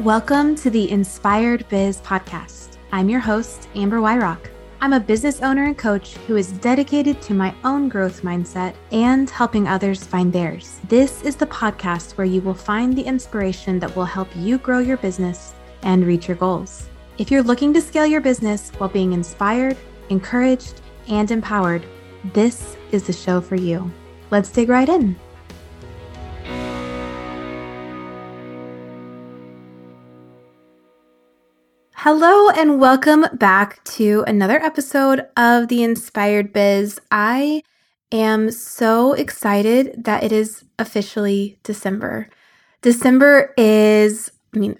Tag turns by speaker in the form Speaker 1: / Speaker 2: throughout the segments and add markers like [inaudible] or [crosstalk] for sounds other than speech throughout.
Speaker 1: Welcome to the Inspired Biz Podcast. I'm your host, Amber Wyrock. I'm a business owner and coach who is dedicated to my own growth mindset and helping others find theirs. This is the podcast where you will find the inspiration that will help you grow your business and reach your goals. If you're looking to scale your business while being inspired, encouraged, and empowered, this is the show for you. Let's dig right in. Hello, and welcome back to another episode of The Inspired Biz. I am so excited that it is officially December. December is, I mean,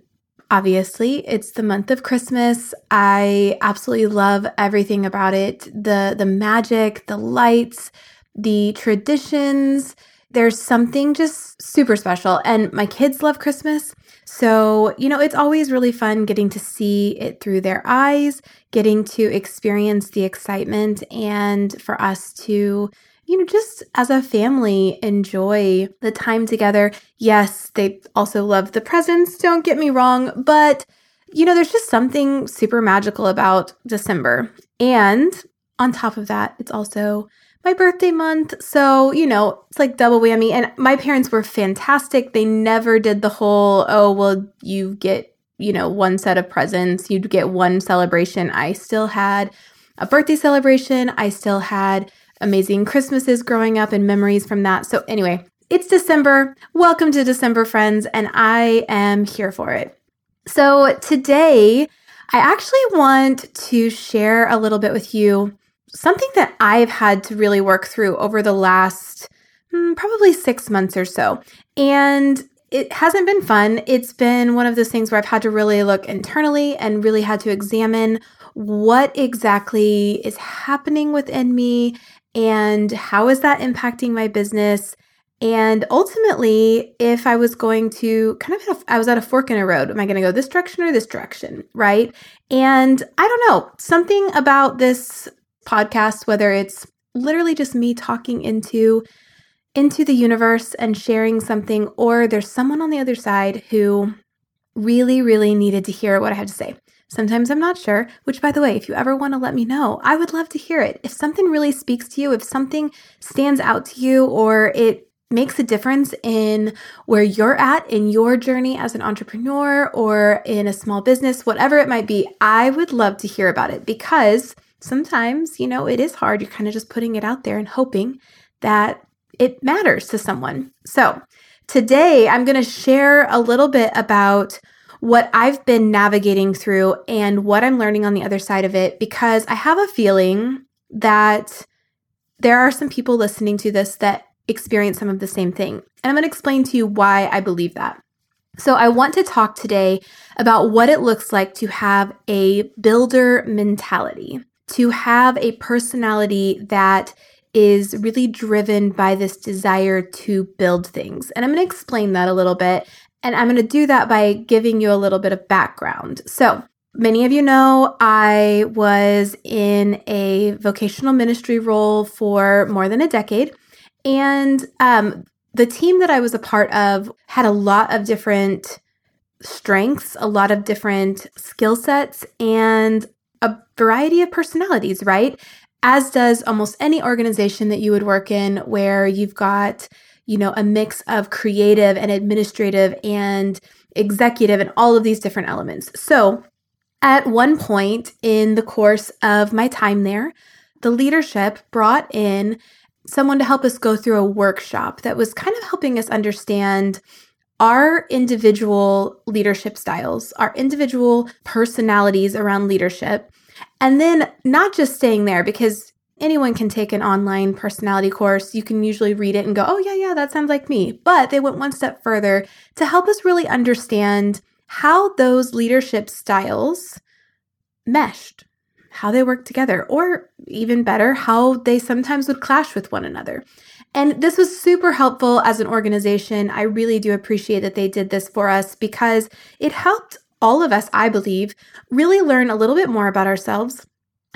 Speaker 1: obviously, it's the month of Christmas. I absolutely love everything about it the, the magic, the lights, the traditions. There's something just super special. And my kids love Christmas. So, you know, it's always really fun getting to see it through their eyes, getting to experience the excitement, and for us to, you know, just as a family enjoy the time together. Yes, they also love the presents, don't get me wrong, but, you know, there's just something super magical about December. And on top of that, it's also my birthday month. So, you know, it's like double whammy. And my parents were fantastic. They never did the whole, oh, well, you get, you know, one set of presents, you'd get one celebration. I still had a birthday celebration. I still had amazing Christmases growing up and memories from that. So, anyway, it's December. Welcome to December, friends. And I am here for it. So, today, I actually want to share a little bit with you something that I've had to really work through over the last mm, probably six months or so. And it hasn't been fun. It's been one of those things where I've had to really look internally and really had to examine what exactly is happening within me and how is that impacting my business and ultimately, if I was going to kind of, I was at a fork in a road. Am I going to go this direction or this direction? Right. And I don't know, something about this podcast, whether it's literally just me talking into into the universe and sharing something or there's someone on the other side who really really needed to hear what I had to say. Sometimes I'm not sure, which by the way, if you ever want to let me know, I would love to hear it. If something really speaks to you, if something stands out to you or it makes a difference in where you're at in your journey as an entrepreneur or in a small business, whatever it might be, I would love to hear about it because sometimes, you know, it is hard. You're kind of just putting it out there and hoping that it matters to someone. So, today I'm going to share a little bit about what I've been navigating through and what I'm learning on the other side of it because I have a feeling that there are some people listening to this that experience some of the same thing. And I'm going to explain to you why I believe that. So, I want to talk today about what it looks like to have a builder mentality to have a personality that is really driven by this desire to build things. And I'm going to explain that a little bit. And I'm going to do that by giving you a little bit of background. So, many of you know I was in a vocational ministry role for more than a decade. And um, the team that I was a part of had a lot of different strengths, a lot of different skill sets, and variety of personalities, right? As does almost any organization that you would work in where you've got, you know, a mix of creative and administrative and executive and all of these different elements. So, at one point in the course of my time there, the leadership brought in someone to help us go through a workshop that was kind of helping us understand our individual leadership styles, our individual personalities around leadership, and then not just staying there because anyone can take an online personality course. You can usually read it and go, oh, yeah, yeah, that sounds like me. But they went one step further to help us really understand how those leadership styles meshed, how they work together, or even better, how they sometimes would clash with one another. And this was super helpful as an organization. I really do appreciate that they did this for us because it helped all of us, I believe, really learn a little bit more about ourselves.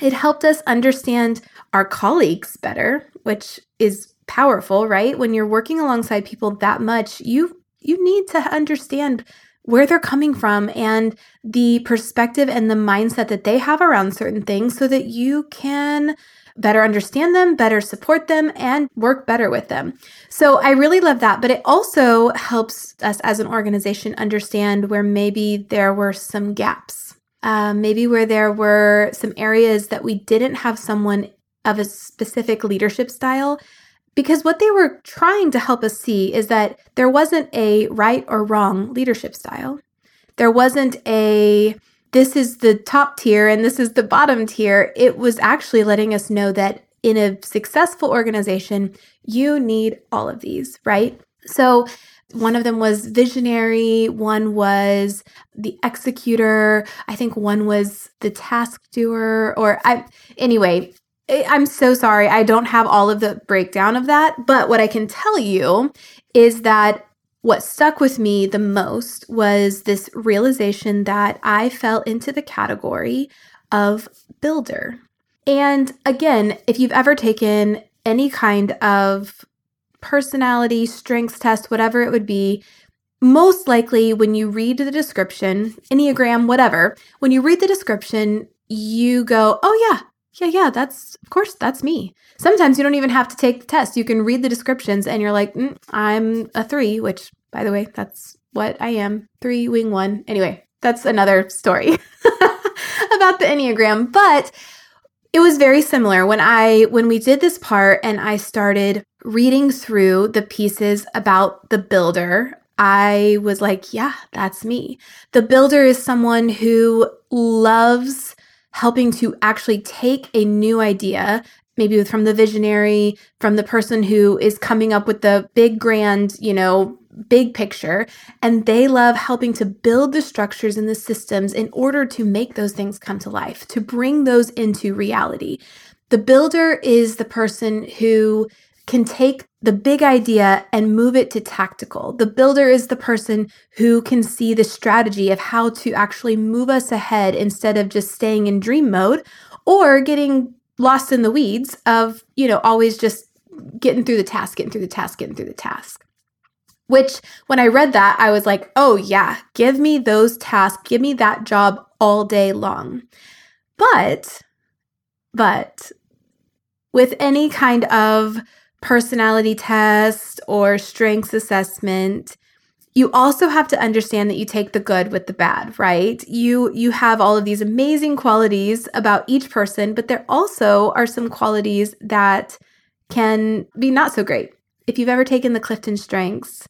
Speaker 1: It helped us understand our colleagues better, which is powerful, right? When you're working alongside people that much, you you need to understand where they're coming from and the perspective and the mindset that they have around certain things so that you can better understand them, better support them, and work better with them. So I really love that. But it also helps us as an organization understand where maybe there were some gaps, uh, maybe where there were some areas that we didn't have someone of a specific leadership style. Because what they were trying to help us see is that there wasn't a right or wrong leadership style. There wasn't a this is the top tier and this is the bottom tier, it was actually letting us know that in a successful organization, you need all of these, right? So, one of them was visionary, one was the executor, I think one was the task doer, or I, anyway, I'm so sorry. I don't have all of the breakdown of that. But what I can tell you is that what stuck with me the most was this realization that I fell into the category of builder. And again, if you've ever taken any kind of personality, strengths test, whatever it would be, most likely when you read the description, Enneagram, whatever, when you read the description, you go, oh, yeah, yeah, yeah, that's, of course, that's me. Sometimes you don't even have to take the test. You can read the descriptions and you're like, mm, I'm a three, which, by the way, that's what I am three, wing one. Anyway, that's another story [laughs] about the Enneagram. But it was very similar when I when we did this part and I started reading through the pieces about the builder I was like, yeah, that's me. The builder is someone who loves helping to actually take a new idea, maybe from the visionary, from the person who is coming up with the big, grand, you know, big picture. And they love helping to build the structures and the systems in order to make those things come to life, to bring those into reality. The builder is the person who can take the big idea and move it to tactical. The builder is the person who can see the strategy of how to actually move us ahead instead of just staying in dream mode or getting lost in the weeds of, you know, always just getting through the task, getting through the task, getting through the task. Which, when I read that, I was like, oh, yeah, give me those tasks, give me that job all day long. But, but with any kind of personality test or strengths assessment, you also have to understand that you take the good with the bad, right? You you have all of these amazing qualities about each person, but there also are some qualities that can be not so great. If you've ever taken the Clifton Strengths,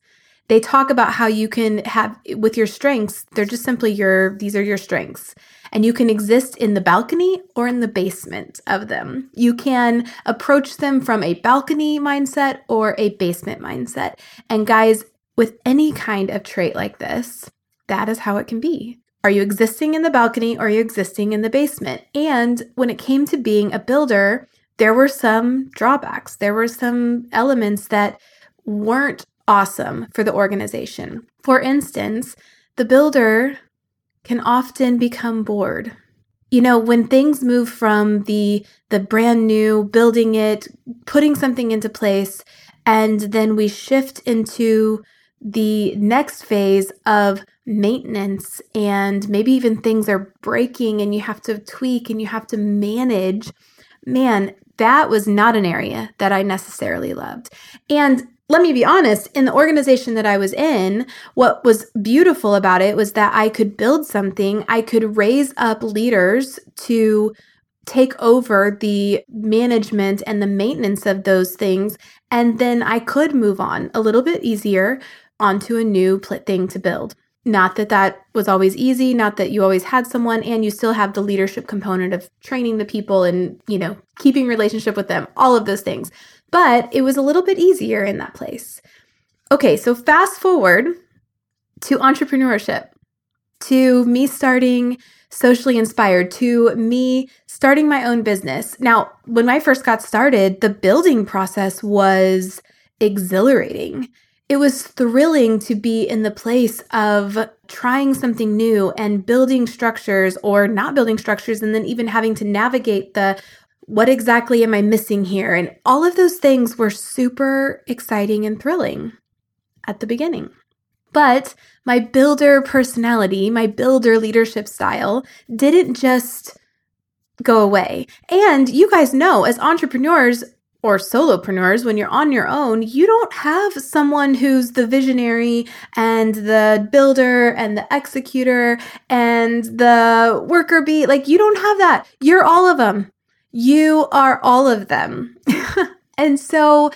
Speaker 1: they talk about how you can have with your strengths, they're just simply your these are your strengths and you can exist in the balcony or in the basement of them. You can approach them from a balcony mindset or a basement mindset. And guys, with any kind of trait like this, that is how it can be. Are you existing in the balcony or are you existing in the basement? And when it came to being a builder, there were some drawbacks. There were some elements that weren't awesome for the organization. For instance, the builder can often become bored. You know, when things move from the the brand new building it, putting something into place and then we shift into the next phase of maintenance and maybe even things are breaking and you have to tweak and you have to manage. Man, that was not an area that I necessarily loved. And let me be honest, in the organization that I was in, what was beautiful about it was that I could build something, I could raise up leaders to take over the management and the maintenance of those things. And then I could move on a little bit easier onto a new thing to build. Not that that was always easy, not that you always had someone, and you still have the leadership component of training the people and, you know, keeping relationship with them, all of those things but it was a little bit easier in that place. Okay, so fast forward to entrepreneurship, to me starting socially inspired, to me starting my own business. Now, when I first got started, the building process was exhilarating. It was thrilling to be in the place of trying something new and building structures or not building structures, and then even having to navigate the what exactly am I missing here? And all of those things were super exciting and thrilling at the beginning. But my builder personality, my builder leadership style didn't just go away. And you guys know, as entrepreneurs, or solopreneurs, when you're on your own, you don't have someone who's the visionary and the builder and the executor and the worker bee. Like, you don't have that. You're all of them. You are all of them. [laughs] and so,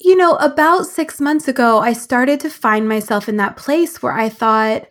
Speaker 1: you know, about six months ago, I started to find myself in that place where I thought,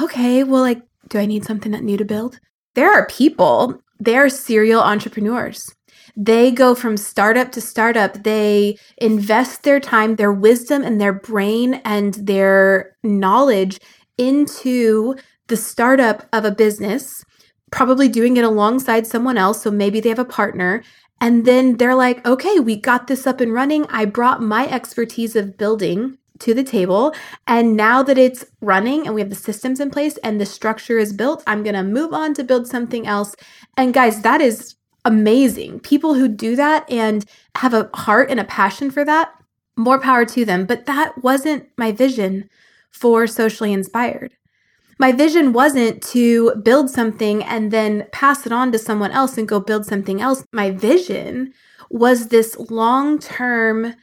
Speaker 1: okay, well, like, do I need something that new to build? There are people, they're serial entrepreneurs they go from startup to startup. They invest their time, their wisdom, and their brain and their knowledge into the startup of a business, probably doing it alongside someone else. So maybe they have a partner. And then they're like, okay, we got this up and running. I brought my expertise of building to the table. And now that it's running and we have the systems in place and the structure is built, I'm going to move on to build something else. And guys, that is amazing. People who do that and have a heart and a passion for that, more power to them. But that wasn't my vision for socially inspired. My vision wasn't to build something and then pass it on to someone else and go build something else. My vision was this long term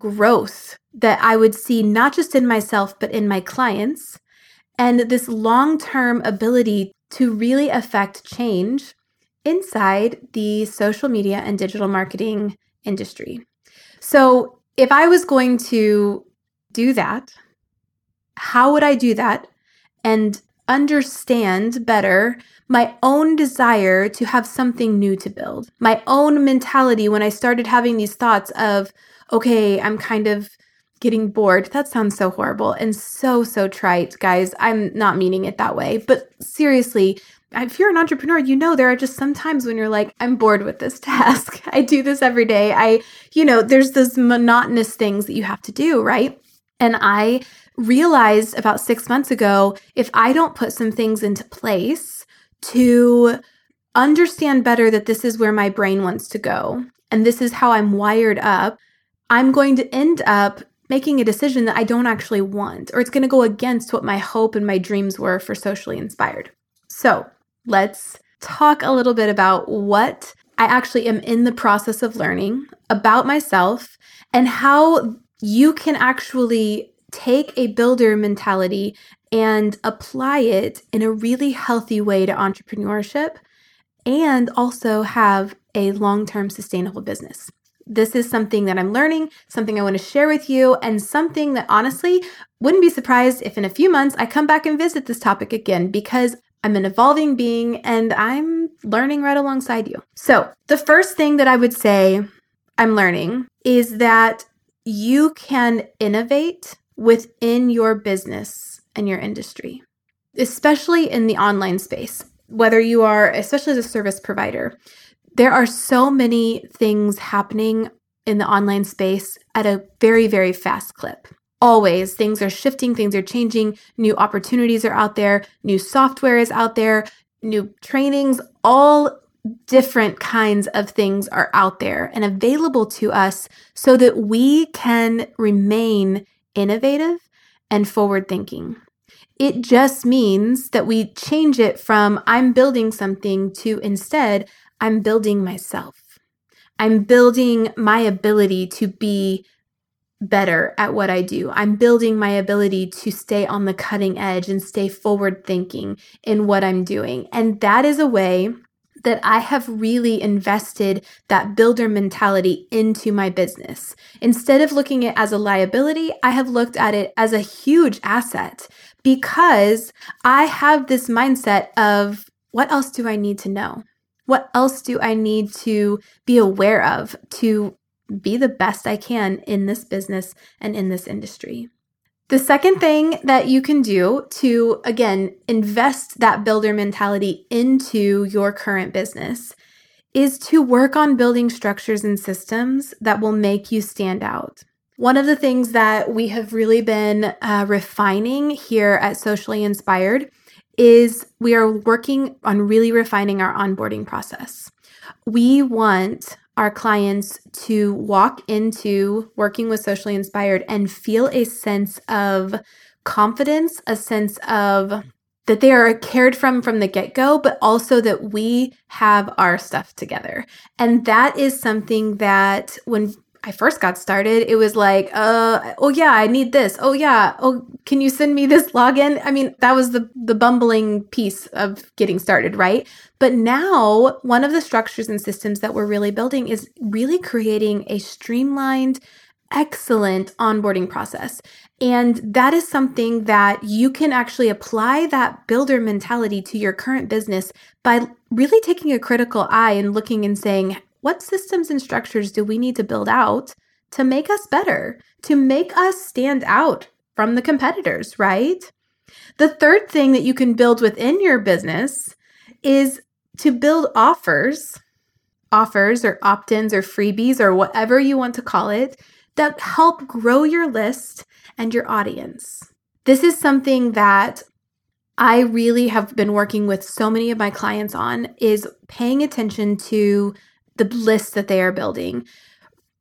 Speaker 1: growth that I would see not just in myself, but in my clients, and this long term ability to really affect change inside the social media and digital marketing industry. So, if I was going to do that, how would I do that and understand better my own desire to have something new to build? My own mentality when I started having these thoughts of, okay, I'm kind of getting bored. That sounds so horrible and so, so trite, guys. I'm not meaning it that way. But seriously, if you're an entrepreneur, you know there are just some times when you're like, I'm bored with this [laughs] task. I do this every day. I, you know, there's those monotonous things that you have to do, right? And I realized about six months ago if I don't put some things into place to understand better that this is where my brain wants to go and this is how I'm wired up, I'm going to end up making a decision that I don't actually want, or it's going to go against what my hope and my dreams were for socially inspired. So, let's talk a little bit about what I actually am in the process of learning about myself and how you can actually take a builder mentality and apply it in a really healthy way to entrepreneurship and also have a long term sustainable business. This is something that I'm learning, something I want to share with you, and something that honestly wouldn't be surprised if in a few months I come back and visit this topic again because I'm an evolving being and I'm learning right alongside you. So, the first thing that I would say I'm learning is that you can innovate within your business and your industry, especially in the online space, whether you are, especially as a service provider. There are so many things happening in the online space at a very, very fast clip always things are shifting, things are changing, new opportunities are out there, new software is out there, new trainings, all different kinds of things are out there and available to us so that we can remain innovative and forward thinking. It just means that we change it from I'm building something to instead, I'm building myself. I'm building my ability to be better at what I do. I'm building my ability to stay on the cutting edge and stay forward thinking in what I'm doing. And that is a way that I have really invested that builder mentality into my business. Instead of looking at it as a liability, I have looked at it as a huge asset because I have this mindset of what else do I need to know? What else do I need to be aware of to be the best I can in this business and in this industry. The second thing that you can do to, again, invest that builder mentality into your current business is to work on building structures and systems that will make you stand out. One of the things that we have really been uh, refining here at Socially Inspired is we are working on really refining our onboarding process. We want our clients to walk into working with socially inspired and feel a sense of confidence, a sense of that they are cared from from the get go, but also that we have our stuff together. And that is something that when I first got started, it was like, uh, oh yeah, I need this. Oh yeah, oh, can you send me this [laughs] login? I mean, that was the the bumbling piece of getting started, right? But now, one of the structures and systems that we're really building is really creating a streamlined, excellent onboarding process. And that is something that you can actually apply that builder mentality to your current business by really taking a critical eye and looking and saying, what systems and structures do we need to build out to make us better, to make us stand out from the competitors, right? The third thing that you can build within your business is to build offers, offers or opt ins or freebies or whatever you want to call it, that help grow your list and your audience. This is something that I really have been working with so many of my clients on is paying attention to the list that they are building.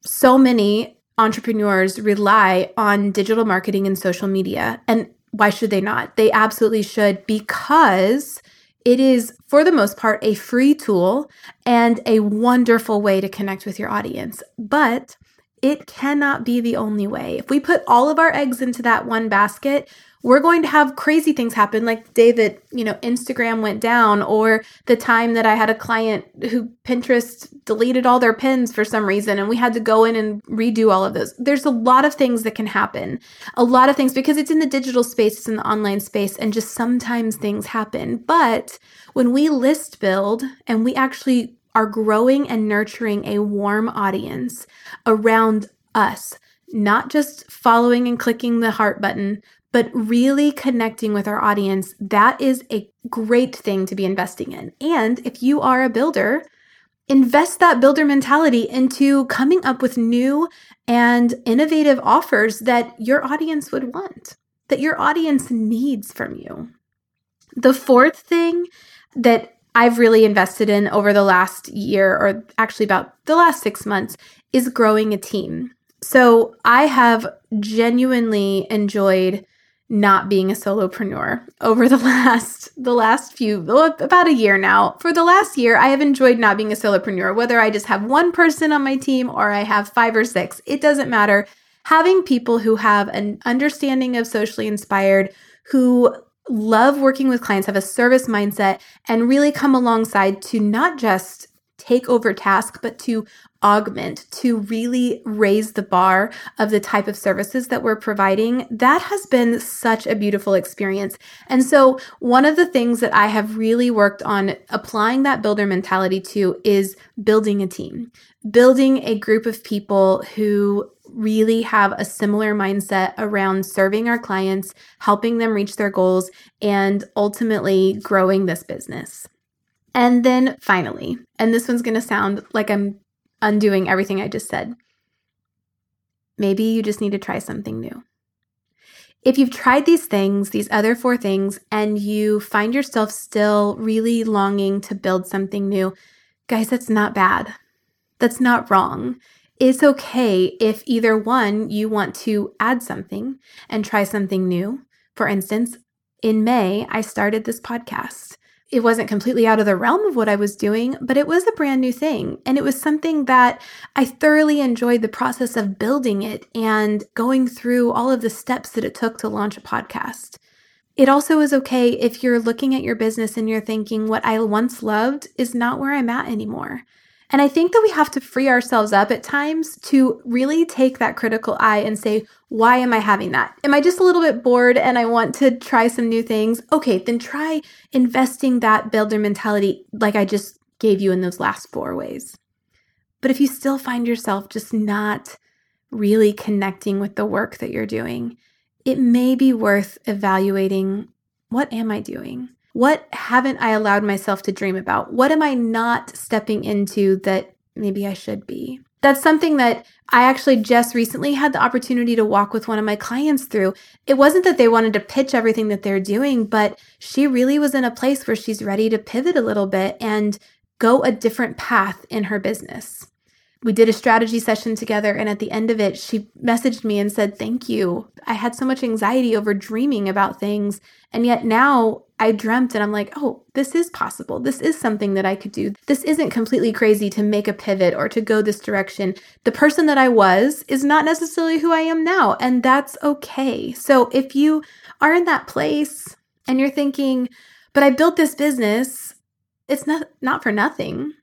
Speaker 1: So many entrepreneurs rely on digital marketing and social media. And why should they not? They absolutely should because it is, for the most part, a free tool and a wonderful way to connect with your audience. But it cannot be the only way. If we put all of our eggs into that one basket, we're going to have crazy things happen like the day that you know instagram went down or the time that i had a client who pinterest deleted all their pins for some reason and we had to go in and redo all of those. There's a lot of things that can happen a lot of things because it's in the digital space it's in the online space and just sometimes things happen. But when we list build and we actually are growing and nurturing a warm audience around us, not just following and clicking the heart button, but really connecting with our audience. That is a great thing to be investing in. And if you are a builder, invest that builder mentality into coming up with new and innovative offers that your audience would want, that your audience needs from you. The fourth thing that I've really invested in over the last year, or actually about the last six months, is growing a team. So I have genuinely enjoyed not being a solopreneur over the [laughs] last the last few about a year now. For the last year, I have enjoyed not being a solopreneur, whether I just have one person on my team or I have 5 or 6. It doesn't matter. Having people who have an understanding of socially inspired who love working with clients, have a service mindset, and really come alongside to not just take over task, but to augment, to really raise the bar of the type of services that we're providing. That has been such a beautiful experience. And so, one of the things that I have really worked on applying that builder mentality to is building a team, building a group of people who really have a similar mindset around serving our clients, helping them reach their goals, and ultimately growing this business. And then finally, and this one's going to sound like I'm undoing everything I just said. Maybe you just need to try something new. If you've tried these things, these other four things, and you find yourself still really longing to build something new, guys, that's not bad. That's not wrong. It's okay if either one, you want to add something and try something new. For instance, in May, I started this podcast. It wasn't completely out of the realm of what I was doing, but it was a brand new thing. And it was something that I thoroughly enjoyed the process of building it and going through all of the steps that it took to launch a podcast. It also is okay if you're looking at your business and you're thinking, what I once loved is not where I'm at anymore. And I think that we have to free ourselves up at times to really take that critical eye and say, why am I having that? Am I just a little bit bored and I want to try some new things? Okay, then try investing that builder mentality like I just gave you in those last four ways. But if you still find yourself just not really connecting with the work that you're doing, it may be worth evaluating what am I doing? What haven't I allowed myself to dream about? What am I not stepping into that maybe I should be? That's something that I actually just recently had the opportunity to walk with one of my clients through. It wasn't that they wanted to pitch everything that they're doing, but she really was in a place where she's ready to pivot a little bit and go a different path in her business. We did a strategy session together. And at the end of it, she messaged me and said, Thank you. I had so much anxiety over dreaming about things. And yet now I dreamt and I'm like, oh, this is possible. This is something that I could do. This isn't completely crazy to make a pivot or to go this direction. The person that I was is not necessarily who I am now. And that's okay. So if you are in that place and you're thinking, but I built this business, it's not, not for nothing.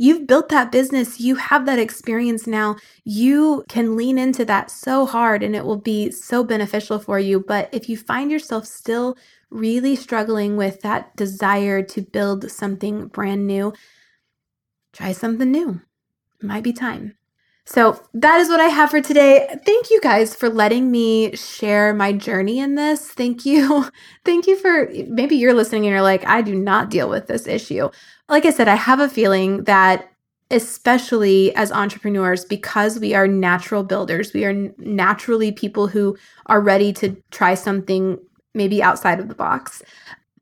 Speaker 1: You've built that business, you have that experience now. You can lean into that so hard and it will be so beneficial for you. But if you find yourself still really struggling with that desire to build something brand new, try something new. It might be time. So that is what I have for today. Thank you guys for letting me share my journey in this. Thank you. [laughs] Thank you for maybe you're listening and you're like, I do not deal with this issue like I said, I have a feeling that especially as entrepreneurs because we are natural builders we are naturally people who are ready to try something maybe outside of the box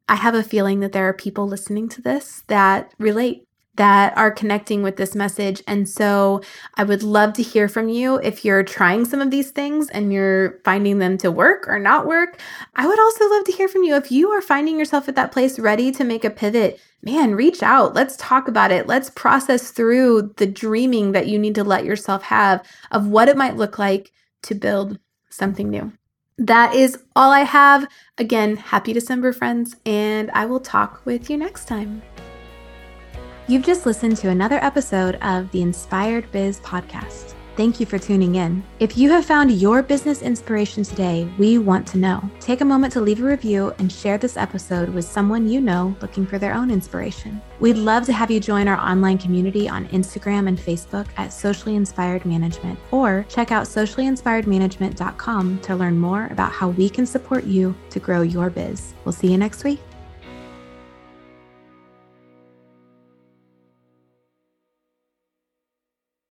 Speaker 1: i have a feeling that there are people listening to this that relate that are connecting with this message. And so I would love to hear from you if you're trying some of these things and you're finding them to work or not work. I would also love to hear from you if you are finding yourself at that place ready to make a pivot. Man, reach out. Let's talk about it. Let's process through the dreaming that you need to let yourself have of what it might look like to build something new. That is all I have. Again, happy December, friends, and I will talk with you next time. You've just listened to another episode of the Inspired Biz podcast. Thank you for tuning in. If you have found your business inspiration today, we want to know. Take a moment to leave a review and share this episode with someone you know looking for their own inspiration. We'd love to have you join our online community on Instagram and Facebook at Socially Inspired Management, or check out sociallyinspiredmanagement.com to learn more about how we can support you to grow your biz. We'll see you next week.